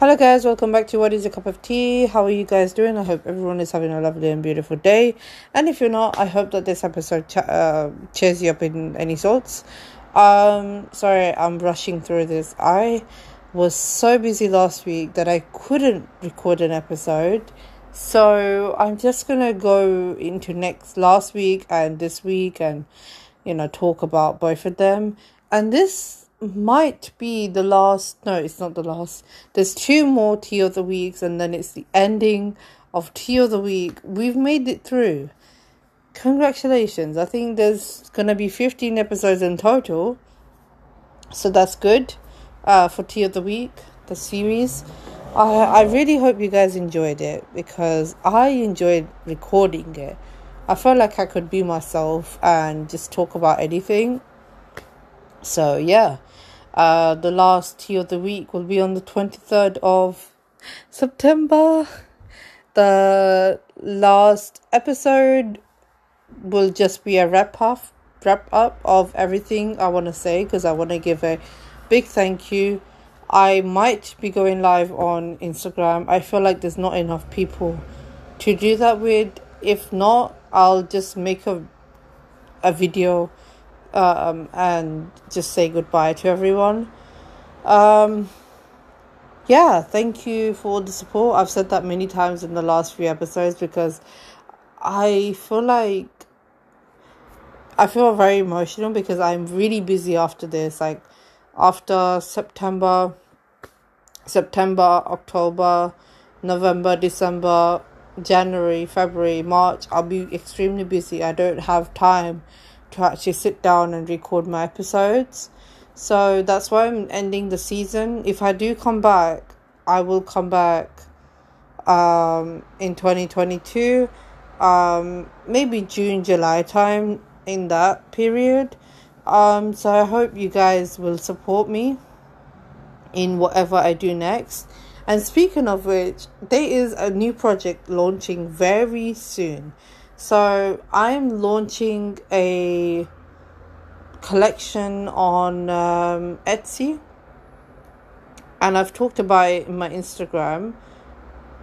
Hello, guys, welcome back to What is a Cup of Tea? How are you guys doing? I hope everyone is having a lovely and beautiful day. And if you're not, I hope that this episode ch- uh, cheers you up in any sorts. Um, sorry, I'm rushing through this. I was so busy last week that I couldn't record an episode. So I'm just gonna go into next last week and this week and you know talk about both of them. And this might be the last no it's not the last. There's two more tea of the weeks and then it's the ending of tea of the week. We've made it through. Congratulations. I think there's gonna be 15 episodes in total. So that's good uh, for tea of the week the series. I i really hope you guys enjoyed it because i enjoyed recording it. I felt like i could be myself and just talk about anything. So yeah uh, the last tea of the week will be on the 23rd of September. The last episode will just be a wrap up, wrap up of everything I want to say because I want to give a big thank you. I might be going live on Instagram. I feel like there's not enough people to do that with. If not, I'll just make a a video um, and just say goodbye to everyone. Um, yeah, thank you for the support. I've said that many times in the last few episodes because I feel like I feel very emotional because I'm really busy after this. Like after September, September, October, November, December, January, February, March, I'll be extremely busy. I don't have time to actually sit down and record my episodes. So that's why I'm ending the season. If I do come back, I will come back um, in 2022, um, maybe June, July time in that period. Um, so I hope you guys will support me in whatever I do next. And speaking of which, there is a new project launching very soon. So I'm launching a collection on um, Etsy, and I've talked about it in my Instagram.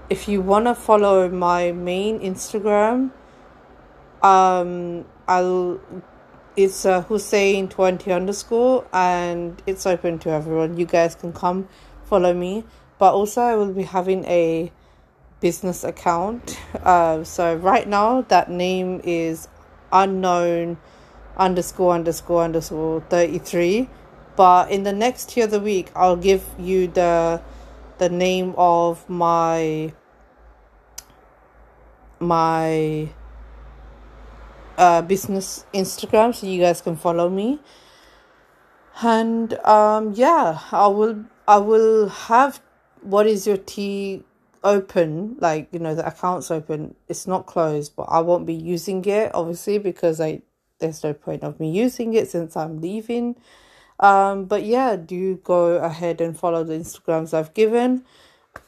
If you want to follow my main Instagram, um, I'll it's uh, Hussein twenty underscore, and it's open to everyone. You guys can come follow me, but also I will be having a business account. Uh, so right now that name is unknown underscore underscore underscore 33 but in the next tier of the week i'll give you the the name of my my uh business instagram so you guys can follow me and um yeah i will i will have what is your tea open like you know the account's open it's not closed but i won't be using it obviously because i there's no point of me using it since i'm leaving. Um but yeah do go ahead and follow the instagrams i've given.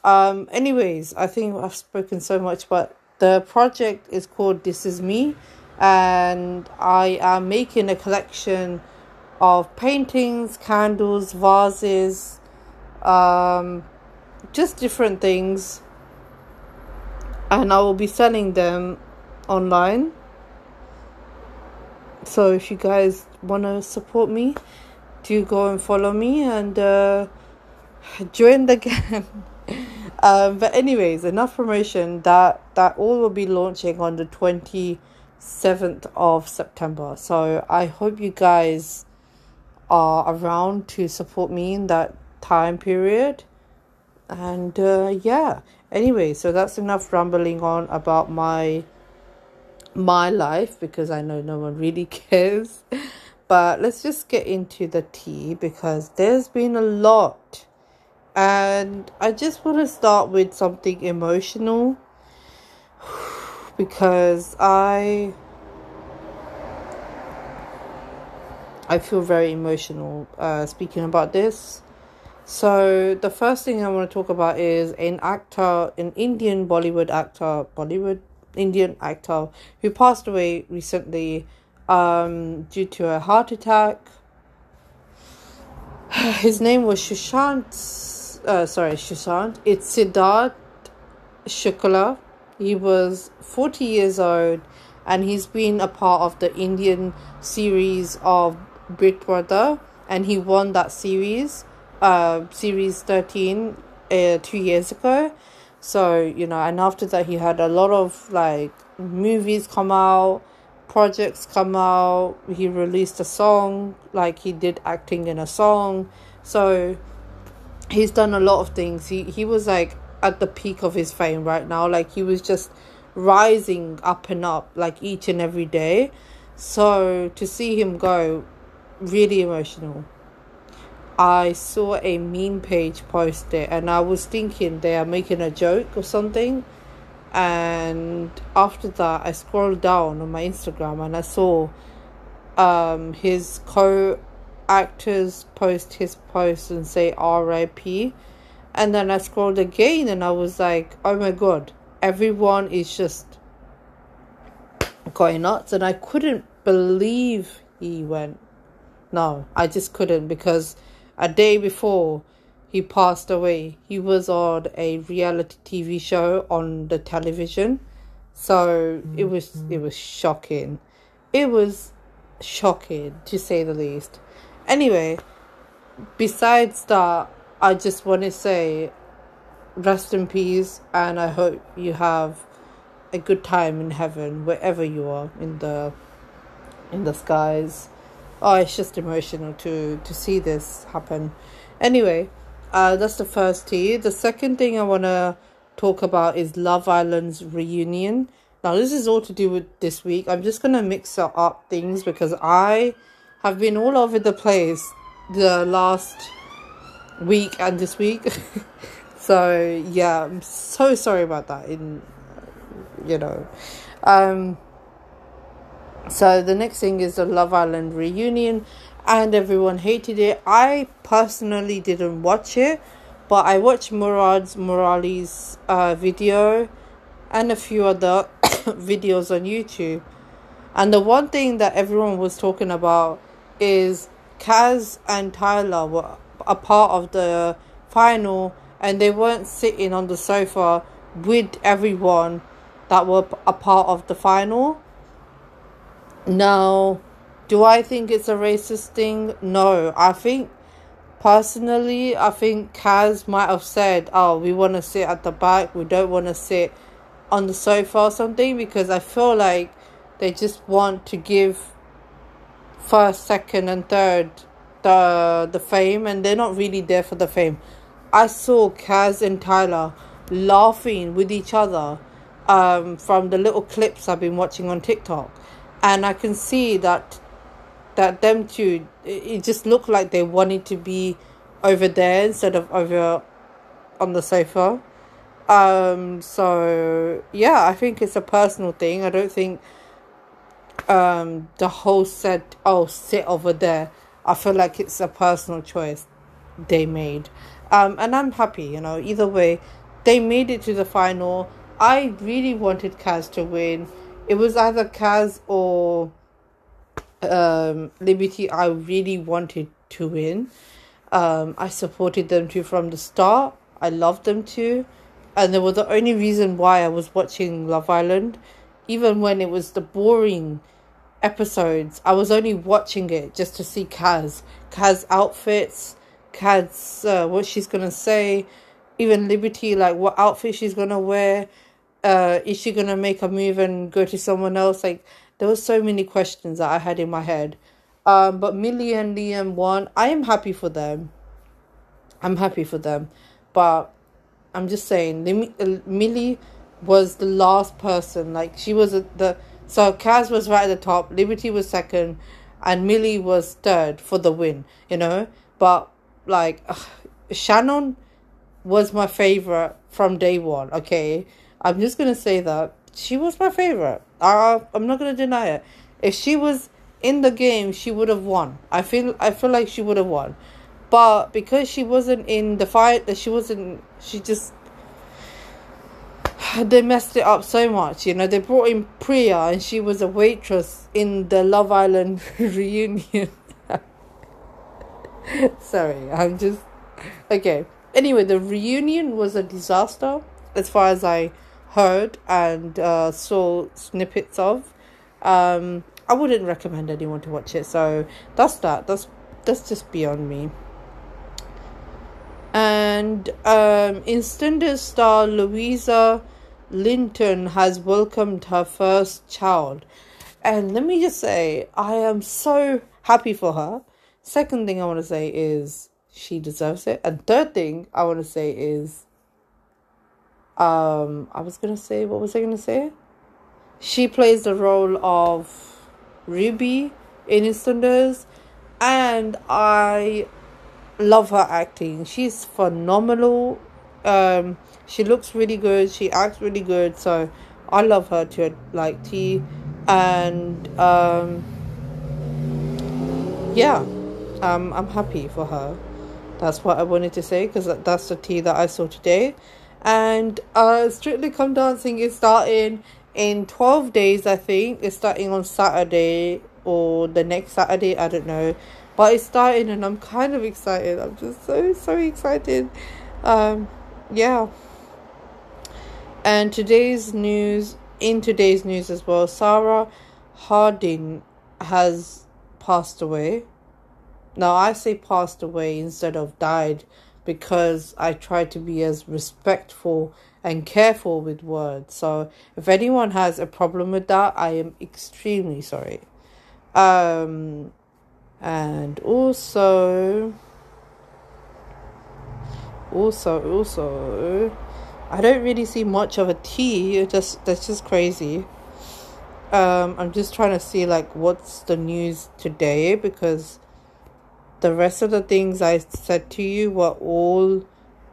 Um anyways i think i've spoken so much but the project is called this is me and i am making a collection of paintings candles vases um just different things and I will be selling them online. So if you guys want to support me, do go and follow me and uh, join the gang. um, but anyways, enough promotion. That that all will be launching on the twenty seventh of September. So I hope you guys are around to support me in that time period. And uh, yeah, anyway so that's enough rambling on about my my life because i know no one really cares. But let's just get into the tea because there's been a lot. And i just want to start with something emotional. Because i i feel very emotional uh speaking about this so the first thing I want to talk about is an actor, an Indian Bollywood actor, Bollywood Indian actor who passed away recently um, due to a heart attack. His name was Sushant uh, sorry, Sushant. It's Siddharth Shukla. He was 40 years old and he's been a part of the Indian series of Big Brother and he won that series, uh, series 13, uh, two years ago. So, you know, and after that, he had a lot of like movies come out, projects come out. He released a song, like he did acting in a song. So, he's done a lot of things. He he was like at the peak of his fame right now. Like he was just rising up and up like each and every day. So to see him go really emotional. I saw a meme page post it and I was thinking they are making a joke or something. And after that, I scrolled down on my Instagram and I saw um, his co actors post his post and say RIP. And then I scrolled again and I was like, oh my god, everyone is just going nuts. And I couldn't believe he went. No, I just couldn't because a day before he passed away, he was on a reality TV show on the television. So it was mm-hmm. it was shocking. It was shocking to say the least. Anyway, besides that, I just want to say rest in peace and I hope you have a good time in heaven wherever you are in the in the skies. Oh, it's just emotional to to see this happen. Anyway, uh, that's the first tea. The second thing I want to talk about is Love Island's reunion. Now, this is all to do with this week. I'm just gonna mix up things because I have been all over the place the last week and this week. so yeah, I'm so sorry about that. In you know, um. So the next thing is the Love Island reunion, and everyone hated it. I personally didn't watch it, but I watched Murad Merali's uh, video and a few other videos on YouTube. And the one thing that everyone was talking about is Kaz and Tyler were a part of the final and they weren't sitting on the sofa with everyone that were a part of the final. Now, do I think it's a racist thing? No. I think personally, I think Kaz might have said, Oh, we want to sit at the back, we don't want to sit on the sofa or something because I feel like they just want to give first, second, and third the the fame, and they're not really there for the fame. I saw Kaz and Tyler laughing with each other um, from the little clips I've been watching on TikTok, and I can see that that them two it just looked like they wanted to be over there instead of over on the sofa. Um, so yeah, I think it's a personal thing. I don't think um, the whole said, "Oh, sit over there." I feel like it's a personal choice they made, um, and I'm happy. You know, either way, they made it to the final. I really wanted Kaz to win. It was either Kaz or um, Liberty. I really wanted to win. Um, I supported them too from the start. I loved them too, and they were the only reason why I was watching Love Island, even when it was the boring episodes. I was only watching it just to see Kaz, Kaz outfits, Kaz uh, what she's gonna say, even Liberty like what outfit she's gonna wear. Uh, is she gonna make a move and go to someone else? Like there was so many questions that I had in my head. Um, but Millie and Liam won. I am happy for them. I'm happy for them, but I'm just saying, uh, Millie was the last person. Like she was the so Kaz was right at the top, Liberty was second, and Millie was third for the win, you know? But, like, ugh, Shannon was my favorite from day one, okay? I'm just gonna say that. She was my favorite. I, I'm not gonna deny it. If she was in the game, she would have won. I feel I feel like she would have won. But because she wasn't in the fight, that she wasn't, she just they messed it up so much. You know, they brought in Priya and she was a waitress in the Love Island reunion. Sorry, I'm just okay. Anyway, the reunion was a disaster as far as I heard and uh, saw snippets of. Um, I wouldn't recommend anyone to watch it. So that's that. That's that's just beyond me. And um, EastEnders star Louisa Lytton has welcomed her first child. And let me just say, I am so happy for her. Second thing I want to say is she deserves it. And third thing I want to say is um I was gonna say what was I gonna say? She plays the role of Ruby in EastEnders and I love her acting. She's phenomenal. Um she looks really good, she acts really good, so I love her to like tea and um yeah um I'm happy for her that's what I wanted to say because that's the tea that I saw today. And uh, Strictly Come Dancing is starting in 12 days, I think. It's starting on Saturday or the next Saturday, I don't know. But it's starting and I'm kind of excited. I'm just so, so excited. Um, yeah. And today's news, in today's news as well, Sarah Harding has passed away. Now, I say passed away instead of died because I try to be as respectful and careful with words. So, if anyone has a problem with that, I am extremely sorry. Um, and also, also, also, I don't really see much of a T. Just that's just crazy. Um, I'm just trying to see like what's the news today because the rest of the things I said to you were all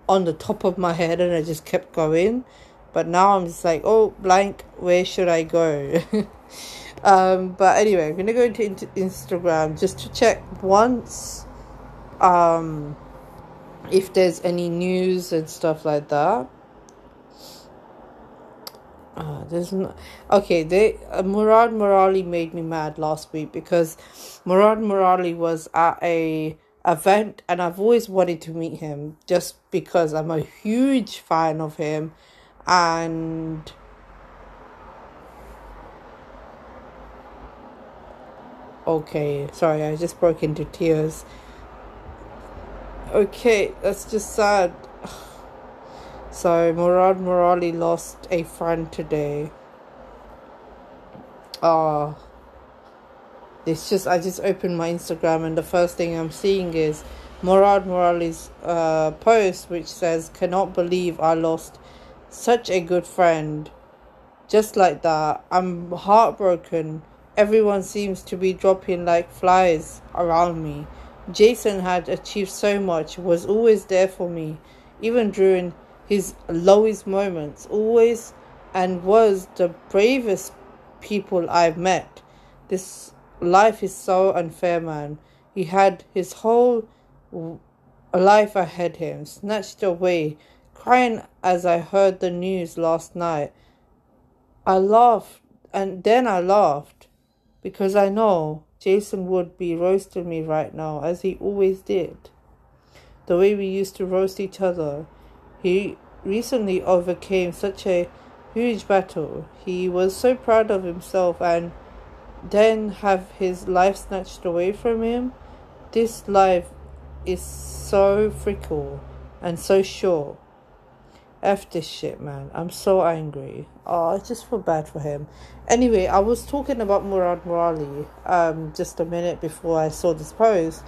on the top of my head and I just kept going. But now I'm just like, oh, blank, where should I go? um, but anyway, I'm going to go into Instagram just to check once um, if there's any news and stuff like that. Uh, there's no, okay. They uh, Murad Merali made me mad last week because Murad Merali was at a event and I've always wanted to meet him just because I'm a huge fan of him and okay sorry I just broke into tears okay that's just sad so Murad Merali lost a friend today. Ah. It's just I just opened my Instagram and the first thing I'm seeing is Murad Merali's uh, post which says cannot believe I lost such a good friend. Just like that. I'm heartbroken. Everyone seems to be dropping like flies around me. Jason had achieved so much, was always there for me, even during his lowest moments, always and was the bravest people I've met. This life is so unfair, man. He had his whole life ahead him, snatched away, crying as I heard the news last night. I laughed, and then I laughed, because I know Jason would be roasting me right now, as he always did. The way we used to roast each other. He recently overcame such a huge battle. He was so proud of himself and then have his life snatched away from him. This life is so fickle and so short. F this shit, man. I'm so angry. Oh, I just feel bad for him. Anyway, I was talking about Murad Merali um, just a minute before I saw this post,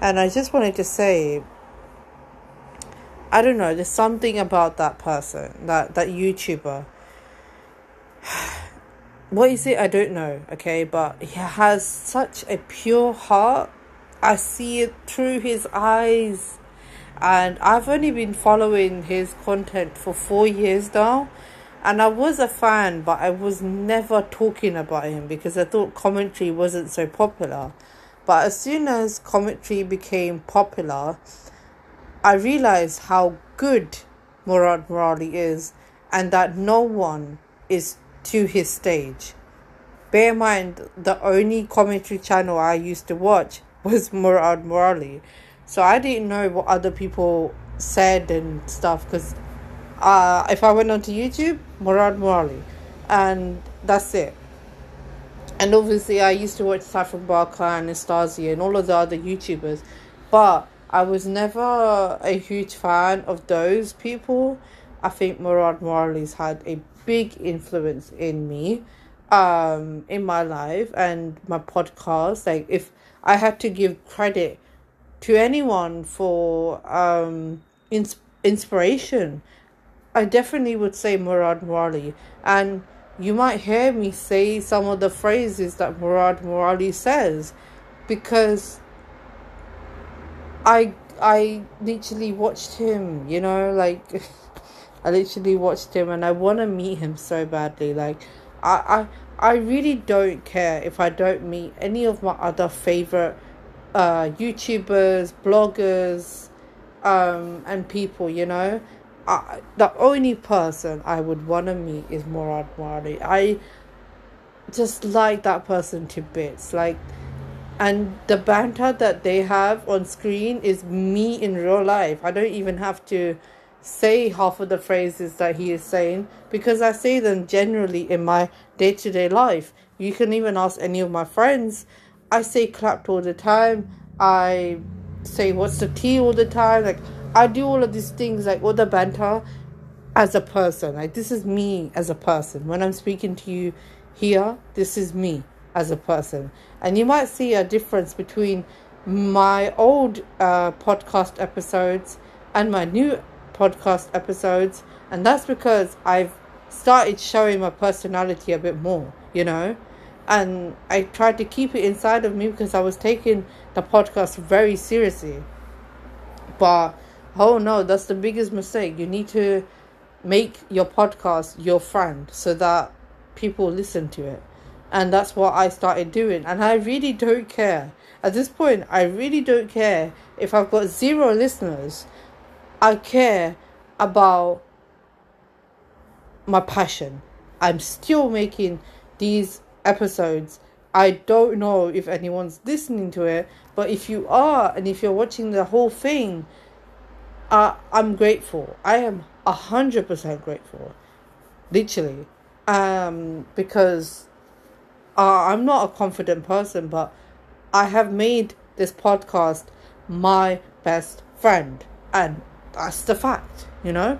and I just wanted to say I don't know. There's something about that person, that that YouTuber. What is it? I don't know. Okay, but he has such a pure heart. I see it through his eyes, and I've only been following his content for four years now. And I was a fan, but I was never talking about him because I thought commentary wasn't so popular. But as soon as commentary became popular, I realized how good Murad Merali is and that no one is to his stage. Bear in mind, the only commentary channel I used to watch was Murad Merali. So I didn't know what other people said and stuff because uh, if I went onto YouTube, Murad Merali, and that's it. And obviously, I used to watch Saffron Barker and Anastasia and all of the other YouTubers, but I was never a huge fan of those people. I think Murad Merali's had a big influence in me, um, in my life and my podcast. Like, if I had to give credit to anyone for um, ins- inspiration, I definitely would say Murad Merali. And you might hear me say some of the phrases that Murad Merali says because I I literally watched him, you know, like I literally watched him and I want to meet him so badly. Like I I I really don't care if I don't meet any of my other favorite uh YouTubers, bloggers, um and people, you know. I, the only person I would want to meet is Murad Merali. I just like that person to bits. Like, and the banter that they have on screen is me in real life. I don't even have to say half of the phrases that he is saying because I say them generally in my day to day life. You can even ask any of my friends. I say clapped all the time. I say what's the tea all the time. Like I do all of these things like all the banter as a person. Like this is me as a person. When I'm speaking to you here, this is me as a person. And you might see a difference between my old uh, podcast episodes and my new podcast episodes. And that's because I've started showing my personality a bit more, you know? And I tried to keep it inside of me because I was taking the podcast very seriously. But oh no, that's the biggest mistake. You need to make your podcast your friend so that people listen to it. And that's what I started doing. And I really don't care. At this point, I really don't care if I've got zero listeners. I care about my passion. I'm still making these episodes. I don't know if anyone's listening to it, but if you are and if you're watching the whole thing, uh, I'm grateful. I am a hundred percent grateful, literally, um, because uh, I'm not a confident person, but I have made this podcast my best friend, and that's the fact, you know.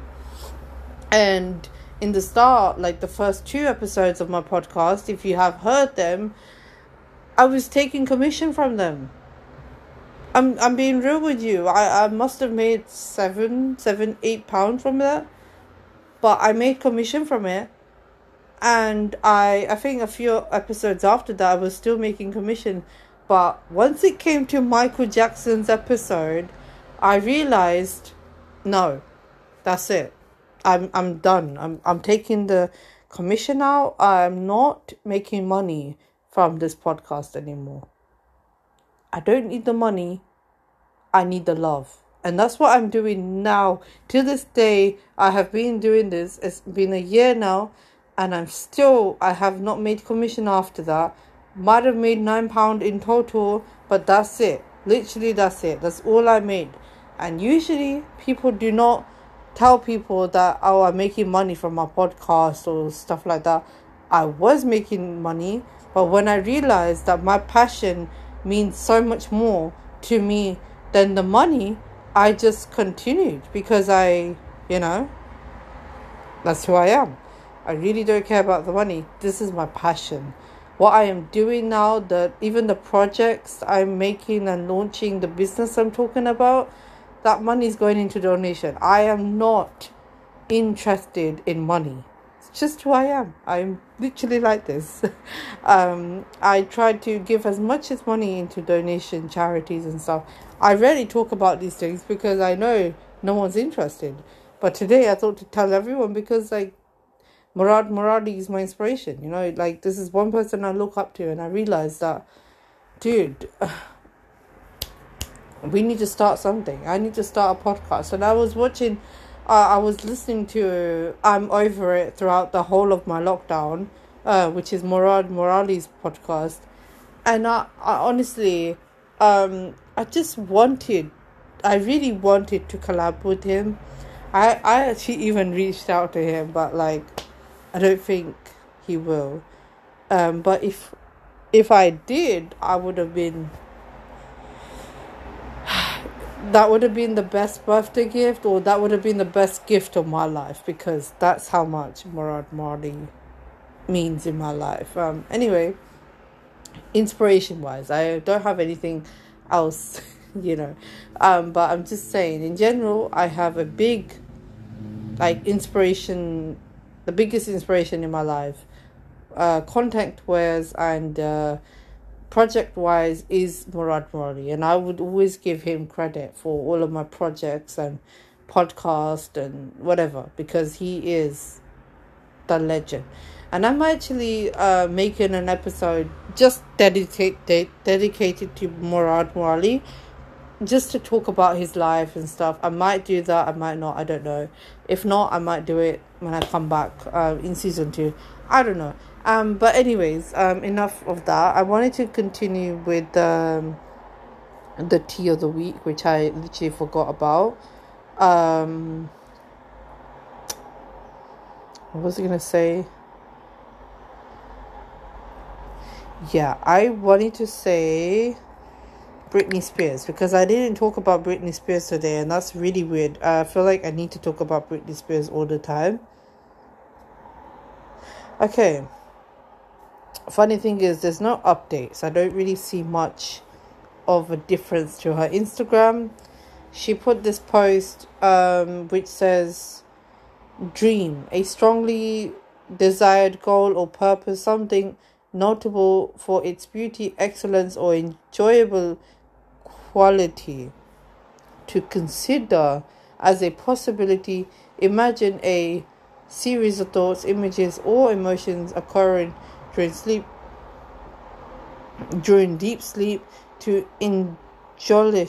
And in the start, like the first two episodes of my podcast, if you have heard them, I was taking commission from them I'm I'm being real with you. I, I must have made seven, seven, eight pounds from that. But I made commission from it. And I I think a few episodes after that I was still making commission. But once it came to Michael Jackson's episode, I realized no, that's it. I'm I'm done. I'm I'm taking the commission out. I'm not making money from this podcast anymore. I don't need the money. I need the love. And that's what I'm doing now. To this day, I have been doing this. It's been a year now, and I'm still, I have not made commission after that. Might have made £9 in total, but that's it. Literally, that's it. That's all I made. And usually, people do not tell people that, oh, I'm making money from my podcast or stuff like that. I was making money, but when I realized that my passion means so much more to me than the money, I just continued because I, you know, that's who I am. I really don't care about the money. This is my passion. What I am doing now, that even the projects I'm making and launching, the business I'm talking about, that money is going into donation. I am not interested in money It's just who I am. I'm literally like this. um, I try to give as much as money into donation charities and stuff. I rarely talk about these things because I know no one's interested. But today I thought to tell everyone because like Murad Merali is my inspiration. You know, like this is one person I look up to, and I realized that, dude. we need to start something. I need to start a podcast. And I was watching uh, I was listening to I'm Over It throughout the whole of my lockdown, uh, which is Murad Merali's podcast. And I, I honestly, um, I just wanted I really wanted to collab with him. I I actually even reached out to him, but like, I don't think he will. Um, but if if I did, I would have been. That would have been the best birthday gift, or that would have been the best gift of my life because that's how much Murad Mali means in my life. Um, anyway, inspiration wise, I don't have anything else, you know. Um, but I'm just saying, in general, I have a big, like, inspiration, the biggest inspiration in my life, uh, content wise and uh, project wise, is Murad Merali. And I would always give him credit for all of my projects and podcast and whatever because he is the legend and I'm actually uh, making an episode just dedicate de- dedicated to Murad Merali, just to talk about his life and stuff. I might do that, I might not, I don't know. If not, I might do it when I come back uh, in season two. I don't know. Um, but anyways, um, enough of that. I wanted to continue with um, the tea of the week, which I literally forgot about. Um, what was I gonna say? yeah, I wanted to say Britney Spears because I didn't talk about Britney Spears today, and that's really weird. I feel like I need to talk about Britney Spears all the time. Okay. Funny thing is, there's no updates. I don't really see much of a difference to her Instagram. She put this post um, which says, Dream, a strongly desired goal or purpose, something notable for its beauty, excellence, or enjoyable quality. To consider as a possibility, imagine a series of thoughts, images, or emotions occurring during sleep, during deep sleep, to enjoy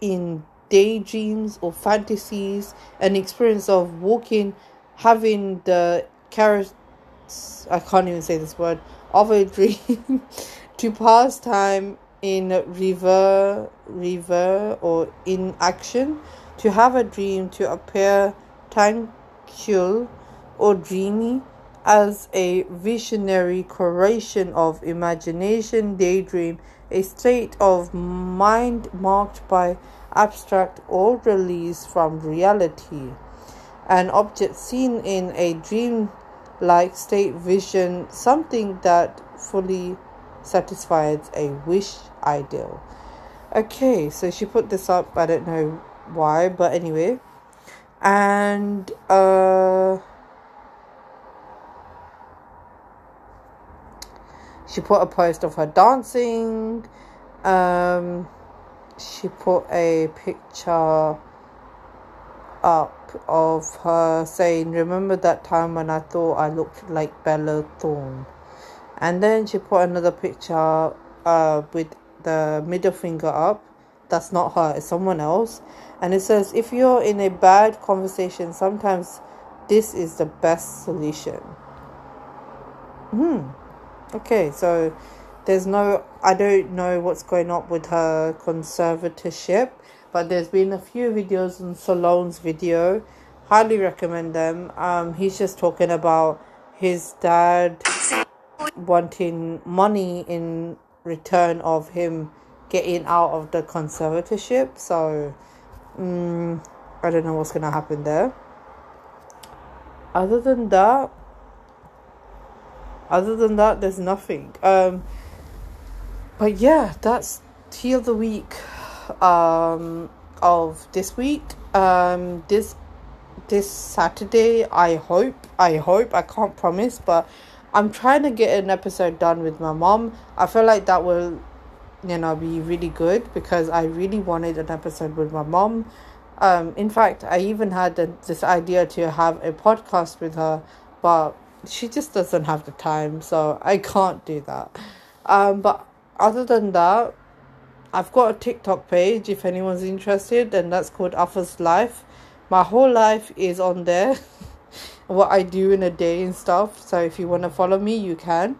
in daydreams or fantasies, an experience of walking, having the carrots. I can't even say this word of a dream to pass time in river river or in action to have a dream to appear tranquil or dreamy as a visionary creation of imagination daydream a state of mind marked by abstract or release from reality. An object seen in a dream like state vision, something that fully satisfies a wish ideal. Okay, so she put this up, I don't know why, but anyway. And uh she put a post of her dancing. Um she put a picture up of her saying, Remember that time when I thought I looked like Bella Thorne? And then she put another picture uh, with the middle finger up. That's not her, it's someone else. And it says, If you're in a bad conversation, sometimes this is the best solution. Hmm. Okay, so there's no, I don't know what's going on with her conservatorship but there's been a few videos on Solone's video. Highly recommend them. Um, he's just talking about his dad wanting money in return of him getting out of the conservatorship. So, um, I don't know what's gonna happen there. Other than that, other than that, there's nothing. Um, but yeah, that's tea of the week um, of this week. Um, this this Saturday, I hope. I hope. I can't promise, but I'm trying to get an episode done with my mom. I feel like that will, you know, be really good because I really wanted an episode with my mom. Um, in fact, I even had a, this idea to have a podcast with her, but she just doesn't have the time, so I can't do that. Um, but other than that, I've got a TikTok page if anyone's interested, and that's called Alpha's Life. My whole life is on there, what I do in a day and stuff. So if you want to follow me, you can.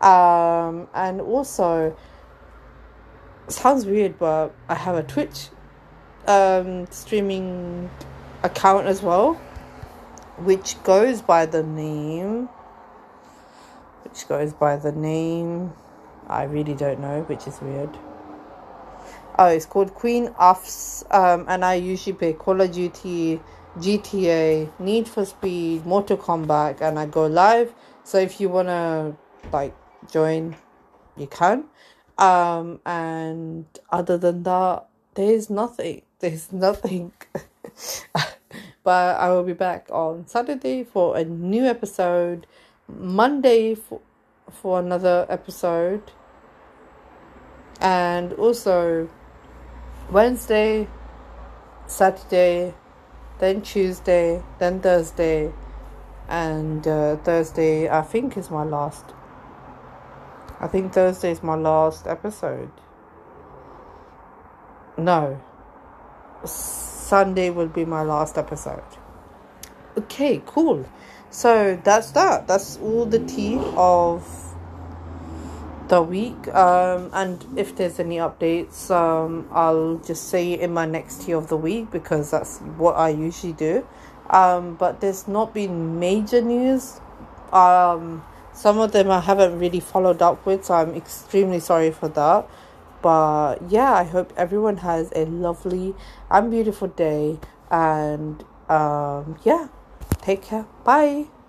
Um, and also, sounds weird, but I have a Twitch um, streaming account as well, which goes by the name. Which goes by the name. I really don't know, which is weird. Oh, it's called Queen Offs, um, and I usually play Call of Duty, GTA, Need for Speed, Mortal Kombat, and I go live. So if you wanna like join, you can. Um, and other than that, there's nothing. There's nothing. but I will be back on Saturday for a new episode. Monday for for another episode. And also Wednesday, Saturday, then Tuesday, then Thursday, and uh, Thursday I think is my last. I think Thursday is my last episode. No. Sunday will be my last episode. Okay, cool. So that's that. That's all the tea of the week. Um, and if there's any updates, um, I'll just say in my next tea of the week because that's what I usually do. Um, but there's not been major news. Um, some of them I haven't really followed up with, so I'm extremely sorry for that. But yeah, I hope everyone has a lovely and beautiful day. And um, yeah, take care. Bye.